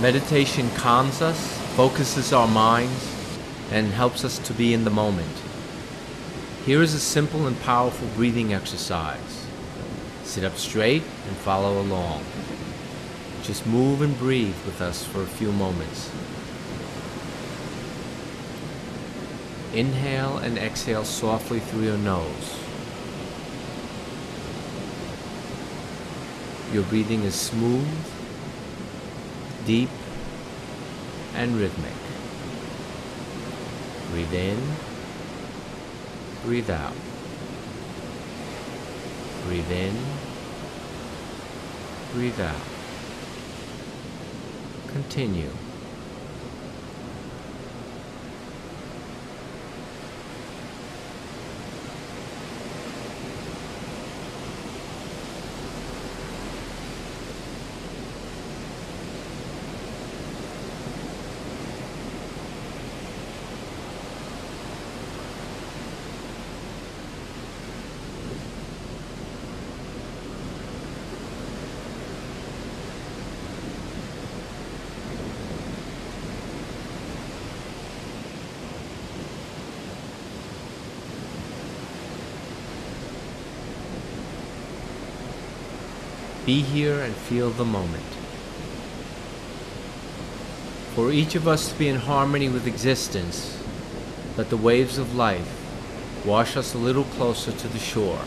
Meditation calms us, focuses our minds, and helps us to be in the moment. Here is a simple and powerful breathing exercise. Sit up straight and follow along. Just move and breathe with us for a few moments. Inhale and exhale softly through your nose. Your breathing is smooth, deep, and rhythmic. Breathe in, breathe out. Breathe in, breathe out. Continue. Be here and feel the moment. For each of us to be in harmony with existence, let the waves of life wash us a little closer to the shore.